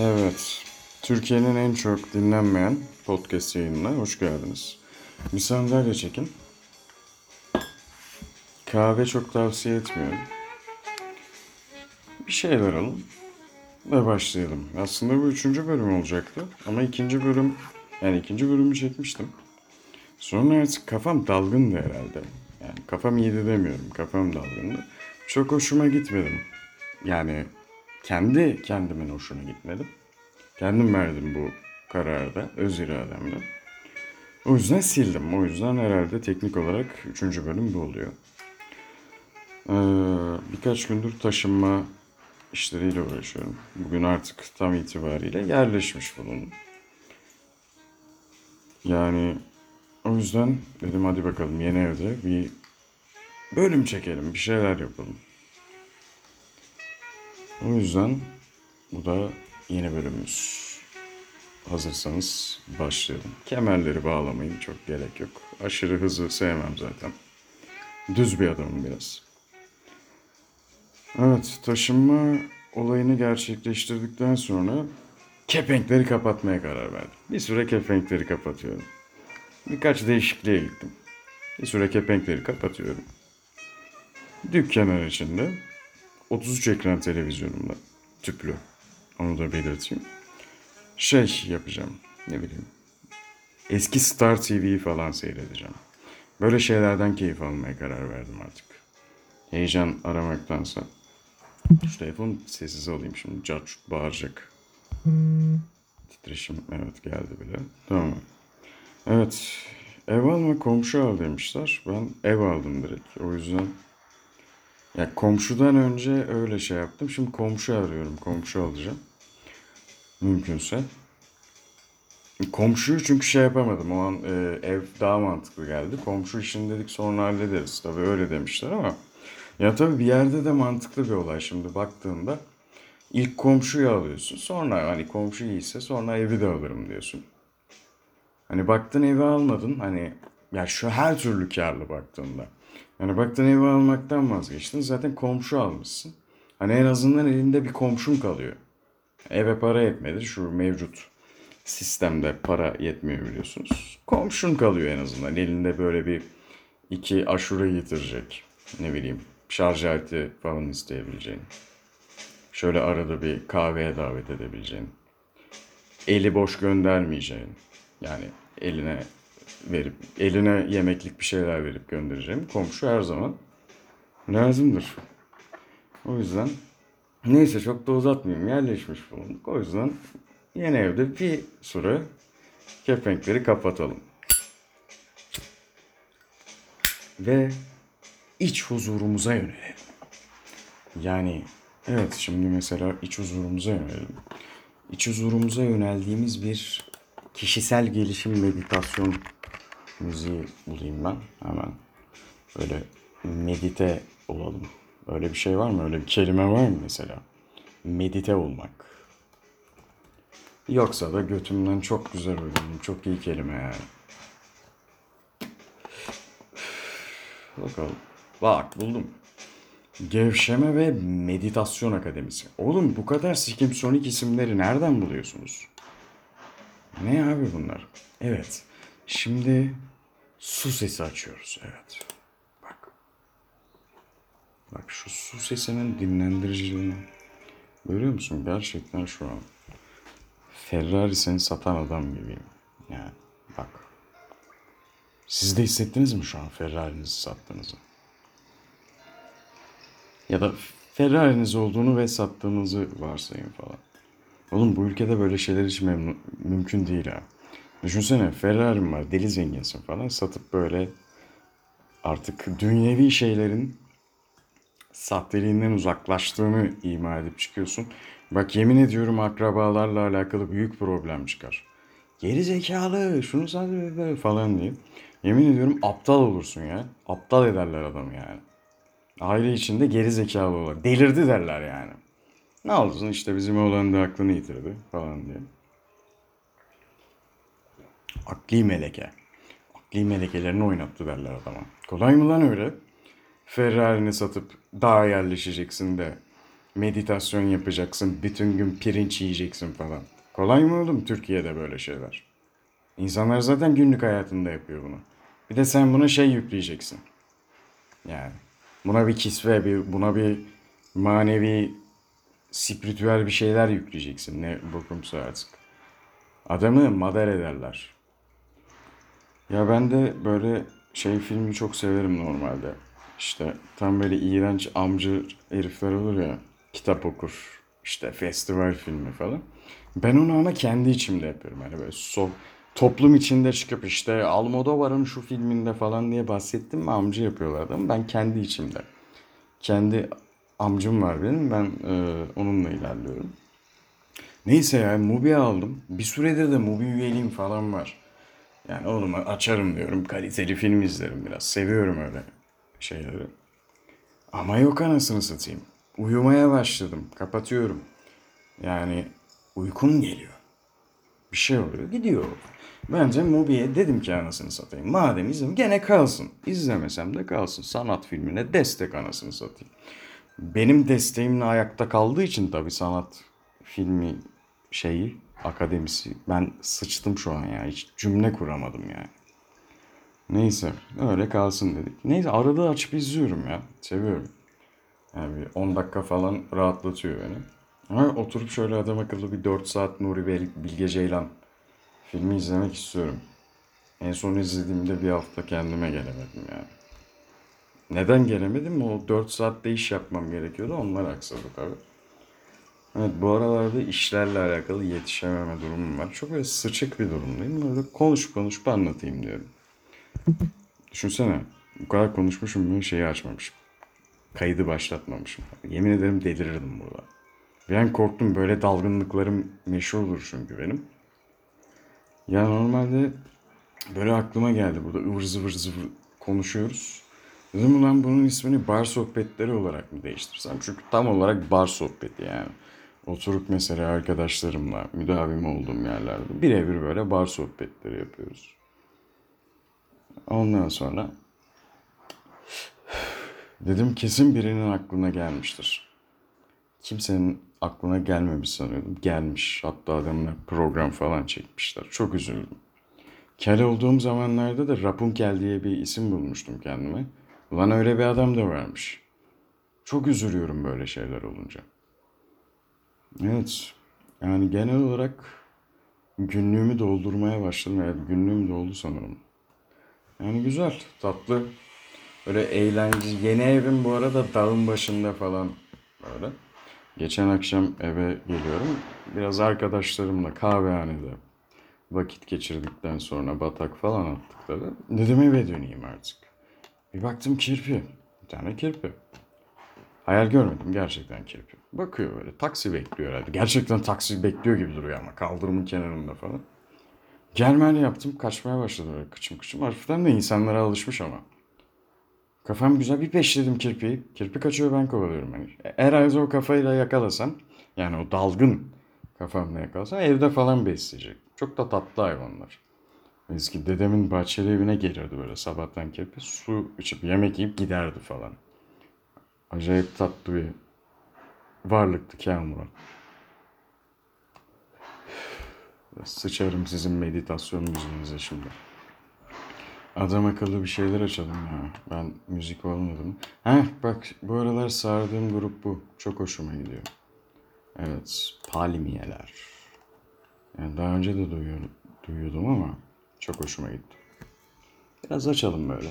Evet. Türkiye'nin en çok dinlenmeyen podcast yayınına hoş geldiniz. Bir sandalye çekin. Kahve çok tavsiye etmiyorum. Bir şeyler alın ve başlayalım. Aslında bu üçüncü bölüm olacaktı. Ama ikinci bölüm, yani ikinci bölümü çekmiştim. Sonra artık kafam dalgındı herhalde. Yani kafam iyiydi demiyorum, kafam dalgındı. Çok hoşuma gitmedim. Yani kendi kendimin hoşuna gitmedim. Kendim verdim bu kararda, öz irademle. O yüzden sildim. O yüzden herhalde teknik olarak üçüncü bölüm bu oluyor. Ee, birkaç gündür taşınma işleriyle uğraşıyorum. Bugün artık tam itibariyle yerleşmiş bulundum. Yani o yüzden dedim hadi bakalım yeni evde bir bölüm çekelim, bir şeyler yapalım. O yüzden bu da yeni bölümümüz. Hazırsanız başlayalım. Kemerleri bağlamayın çok gerek yok. Aşırı hızı sevmem zaten. Düz bir adamım biraz. Evet taşınma olayını gerçekleştirdikten sonra kepenkleri kapatmaya karar verdim. Bir süre kepenkleri kapatıyorum. Birkaç değişikliğe gittim. Bir süre kepenkleri kapatıyorum. Dükkanın içinde 33 ekran televizyonumla tüplü. Onu da belirteyim. Şey yapacağım. Ne bileyim. Eski Star TV'yi falan seyredeceğim. Böyle şeylerden keyif almaya karar verdim artık. Heyecan aramaktansa. Şu telefon sessiz alayım şimdi. Carçut bağıracak. Titreşim evet geldi bile. Tamam. Evet. Ev alma komşu al demişler. Ben ev aldım direkt. O yüzden ya komşudan önce öyle şey yaptım. Şimdi komşu arıyorum. Komşu alacağım. Mümkünse. Komşuyu çünkü şey yapamadım. O an e, ev daha mantıklı geldi. Komşu işini dedik sonra hallederiz. Tabii öyle demişler ama. Ya tabii bir yerde de mantıklı bir olay şimdi baktığında. ilk komşuyu alıyorsun. Sonra hani komşu iyiyse sonra evi de alırım diyorsun. Hani baktın evi almadın. Hani ya şu her türlü karlı baktığında. Hani baktın evi almaktan vazgeçtin. Zaten komşu almışsın. Hani en azından elinde bir komşun kalıyor. Eve para yetmedi. Şu mevcut sistemde para yetmiyor biliyorsunuz. Komşun kalıyor en azından. Elinde böyle bir iki aşure getirecek. Ne bileyim şarj aleti falan isteyebileceğin. Şöyle arada bir kahveye davet edebileceğin. Eli boş göndermeyeceğin. Yani eline verip eline yemeklik bir şeyler verip göndereceğim. Komşu her zaman lazımdır. O yüzden neyse çok da uzatmayayım. Yerleşmiş bulunduk. O yüzden yeni evde bir süre kepenkleri kapatalım. Ve iç huzurumuza yönelelim. Yani evet şimdi mesela iç huzurumuza yönelelim. İç huzurumuza yöneldiğimiz bir kişisel gelişim meditasyon müziği bulayım ben hemen. Böyle medite olalım. Öyle bir şey var mı? Öyle bir kelime var mı mesela? Medite olmak. Yoksa da götümden çok güzel uydum. Çok iyi kelime yani. Bakalım. Bak buldum. Gevşeme ve Meditasyon Akademisi. Oğlum bu kadar sikimsonik isimleri nereden buluyorsunuz? Ne abi bunlar? Evet. Şimdi su sesi açıyoruz. Evet. Bak. Bak şu su sesinin dinlendiriciliğini. Görüyor musun? Gerçekten şu an Ferrari'sini satan adam gibiyim. Yani bak. Siz de hissettiniz mi şu an Ferrari'nizi sattığınızı? Ya da Ferrari'niz olduğunu ve sattığınızı varsayın falan. Oğlum bu ülkede böyle şeyler hiç memnun, mümkün değil ha. Düşünsene Ferrari'm var, deli zenginsin falan. Satıp böyle artık dünyevi şeylerin sahteliğinden uzaklaştığını ima edip çıkıyorsun. Bak yemin ediyorum akrabalarla alakalı büyük problem çıkar. Geri zekalı, şunu sadece falan diye. Yemin ediyorum aptal olursun ya. Aptal ederler adamı yani. Aile içinde geri zekalı olur. Delirdi derler yani. Ne olsun işte bizim oğlan da aklını yitirdi falan diye. Akli meleke. Akli melekelerini oynattı derler adama. Kolay mı lan öyle? Ferrari'ni satıp dağa yerleşeceksin de meditasyon yapacaksın, bütün gün pirinç yiyeceksin falan. Kolay mı oğlum Türkiye'de böyle şeyler? İnsanlar zaten günlük hayatında yapıyor bunu. Bir de sen buna şey yükleyeceksin. Yani buna bir kisve, bir, buna bir manevi, spiritüel bir şeyler yükleyeceksin. Ne bokumsa artık. Adamı madar ederler. Ya ben de böyle şey filmi çok severim normalde. İşte tam böyle iğrenç amcı herifler olur ya. Kitap okur. işte festival filmi falan. Ben onu ama kendi içimde yapıyorum. Yani böyle so toplum içinde çıkıp işte Almodovar'ın şu filminde falan diye bahsettim mi amcı yapıyorlardı ama ben kendi içimde. Kendi amcım var benim. Ben e, onunla ilerliyorum. Neyse yani Mubi aldım. Bir süredir de Mubi üyeliğim falan var. Yani oğlum açarım diyorum. Kaliteli film izlerim biraz. Seviyorum öyle şeyleri. Ama yok anasını satayım. Uyumaya başladım. Kapatıyorum. Yani uykum geliyor. Bir şey oluyor. Gidiyor. Bence Mubi'ye dedim ki anasını satayım. Madem izledim gene kalsın. İzlemesem de kalsın. Sanat filmine destek anasını satayım. Benim desteğimle ayakta kaldığı için tabii sanat filmi şeyi akademisi ben sıçtım şu an ya hiç cümle kuramadım yani. Neyse öyle kalsın dedik. Neyse arada açıp izliyorum ya seviyorum. Yani bir 10 dakika falan rahatlatıyor beni. Ama oturup şöyle adam akıllı bir 4 saat Nuri Bil- Bilge Ceylan filmi izlemek istiyorum. En son izlediğimde bir hafta kendime gelemedim yani. Neden gelemedim? O 4 saatte iş yapmam gerekiyordu. Onlar aksadı tabii. Evet bu aralarda işlerle alakalı yetişememe durumum var. Çok böyle sıçık bir durumdayım. Böyle konuş konuşup anlatayım diyorum. Düşünsene bu kadar konuşmuşum bir şeyi açmamışım. Kaydı başlatmamışım. Yemin ederim delirirdim burada. Ben korktum böyle dalgınlıklarım meşhurdur çünkü benim. Ya normalde böyle aklıma geldi burada ıvır zıvır zıvır konuşuyoruz. Dedim ulan bunun ismini bar sohbetleri olarak mı değiştirsem? Çünkü tam olarak bar sohbeti yani. Oturup mesela arkadaşlarımla müdavim olduğum yerlerde birebir böyle bar sohbetleri yapıyoruz. Ondan sonra dedim kesin birinin aklına gelmiştir. Kimsenin aklına gelmemiş sanıyordum. Gelmiş. Hatta adamlar program falan çekmişler. Çok üzüldüm. Kel olduğum zamanlarda da Rapunkel diye bir isim bulmuştum kendime. Ulan öyle bir adam da varmış. Çok üzülüyorum böyle şeyler olunca. Evet. Yani genel olarak günlüğümü doldurmaya başladım. Evet günlüğüm doldu sanırım. Yani güzel, tatlı. Böyle eğlence. Yeni evim bu arada dağın başında falan böyle. Geçen akşam eve geliyorum. Biraz arkadaşlarımla kahvehanede vakit geçirdikten sonra batak falan attık tabii. Dedim eve döneyim artık. Bir baktım kirpi. Bir tane kirpi. Hayal görmedim gerçekten kirpi. Bakıyor böyle taksi bekliyor herhalde. Gerçekten taksi bekliyor gibi duruyor ama kaldırımın kenarında falan. Gelmeli yaptım kaçmaya başladı böyle kıçım kıçım. Hafiften de insanlara alışmış ama. Kafam güzel bir peşledim kirpiyi. Kirpi kaçıyor ben kovalıyorum hani. Herhalde o kafayla yakalasam yani o dalgın kafamla yakalasam evde falan besleyecek. Çok da tatlı hayvanlar. Eski dedemin bahçeli evine gelirdi böyle sabahtan kirpi. Su içip yemek yiyip giderdi falan. Acayip tatlı bir varlıktı Kamura. Sıçarım sizin meditasyon müziğinize şimdi. Adam akıllı bir şeyler açalım ya. Ben müzik olmadım. Heh bak bu aralar sardığım grup bu. Çok hoşuma gidiyor. Evet. Palmiyeler. Yani daha önce de duyuyorum, duyuyordum ama çok hoşuma gitti. Biraz açalım böyle.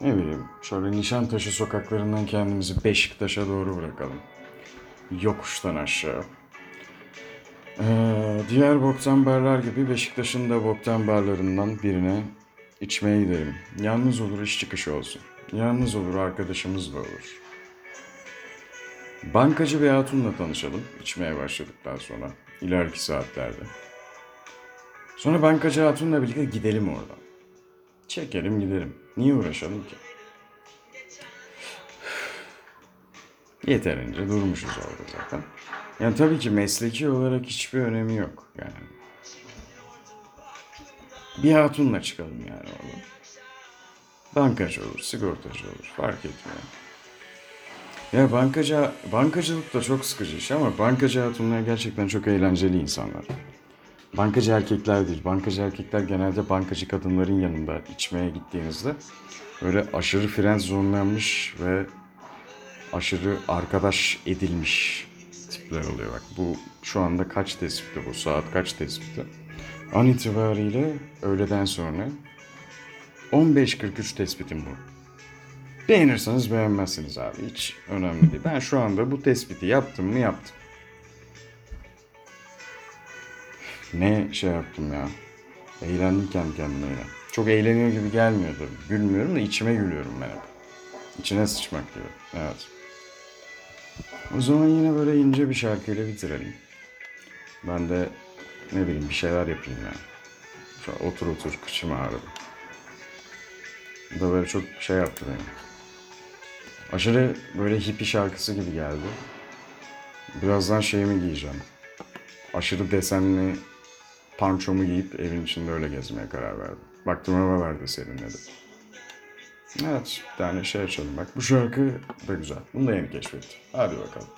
Ne bileyim şöyle Nişantaşı sokaklarından kendimizi Beşiktaş'a doğru bırakalım. Yokuştan aşağı. Ee, diğer boktan barlar gibi Beşiktaş'ın da boktan barlarından birine içmeye gidelim. Yalnız olur iş çıkışı olsun. Yalnız olur arkadaşımız da olur. Bankacı bir hatunla tanışalım içmeye başladıktan sonra. ileriki saatlerde. Sonra bankacı hatunla birlikte gidelim oradan. Çekelim gidelim. Niye uğraşalım ki? Yeterince durmuşuz orada zaten. Yani tabii ki mesleki olarak hiçbir önemi yok yani. Bir hatunla çıkalım yani orada. Bankacı olur, sigortacı olur fark etmiyor. Ya bankacı, bankacılık da çok sıkıcı iş ama bankacı hatunlar gerçekten çok eğlenceli insanlar. Bankacı erkekler değil. Bankacı erkekler genelde bankacı kadınların yanında içmeye gittiğinizde böyle aşırı fren zonlanmış ve aşırı arkadaş edilmiş tipler oluyor. Bak bu şu anda kaç tespiti bu? Saat kaç tespiti? An itibariyle öğleden sonra 15.43 tespitim bu. Beğenirseniz beğenmezsiniz abi. Hiç önemli değil. Ben şu anda bu tespiti yaptım mı yaptım. Ne şey yaptım ya. Eğlendim kendi kendime ya. Çok eğleniyor gibi gelmiyor tabii. Gülmüyorum da içime gülüyorum ben hep. İçine sıçmak gibi. Evet. O zaman yine böyle ince bir şarkıyla bitirelim. Ben de ne bileyim bir şeyler yapayım ya. Şu otur otur kıçım ağrıdı. Bu da böyle çok şey yaptı beni. Aşırı böyle hippie şarkısı gibi geldi. Birazdan şeyimi giyeceğim. Aşırı desenli pançomu giyip evin içinde öyle gezmeye karar verdim. Baktım hava verdi serinledi. Evet bir tane şey açalım bak. Bu şarkı da güzel. Bunu da yeni keşfettim. Hadi bakalım.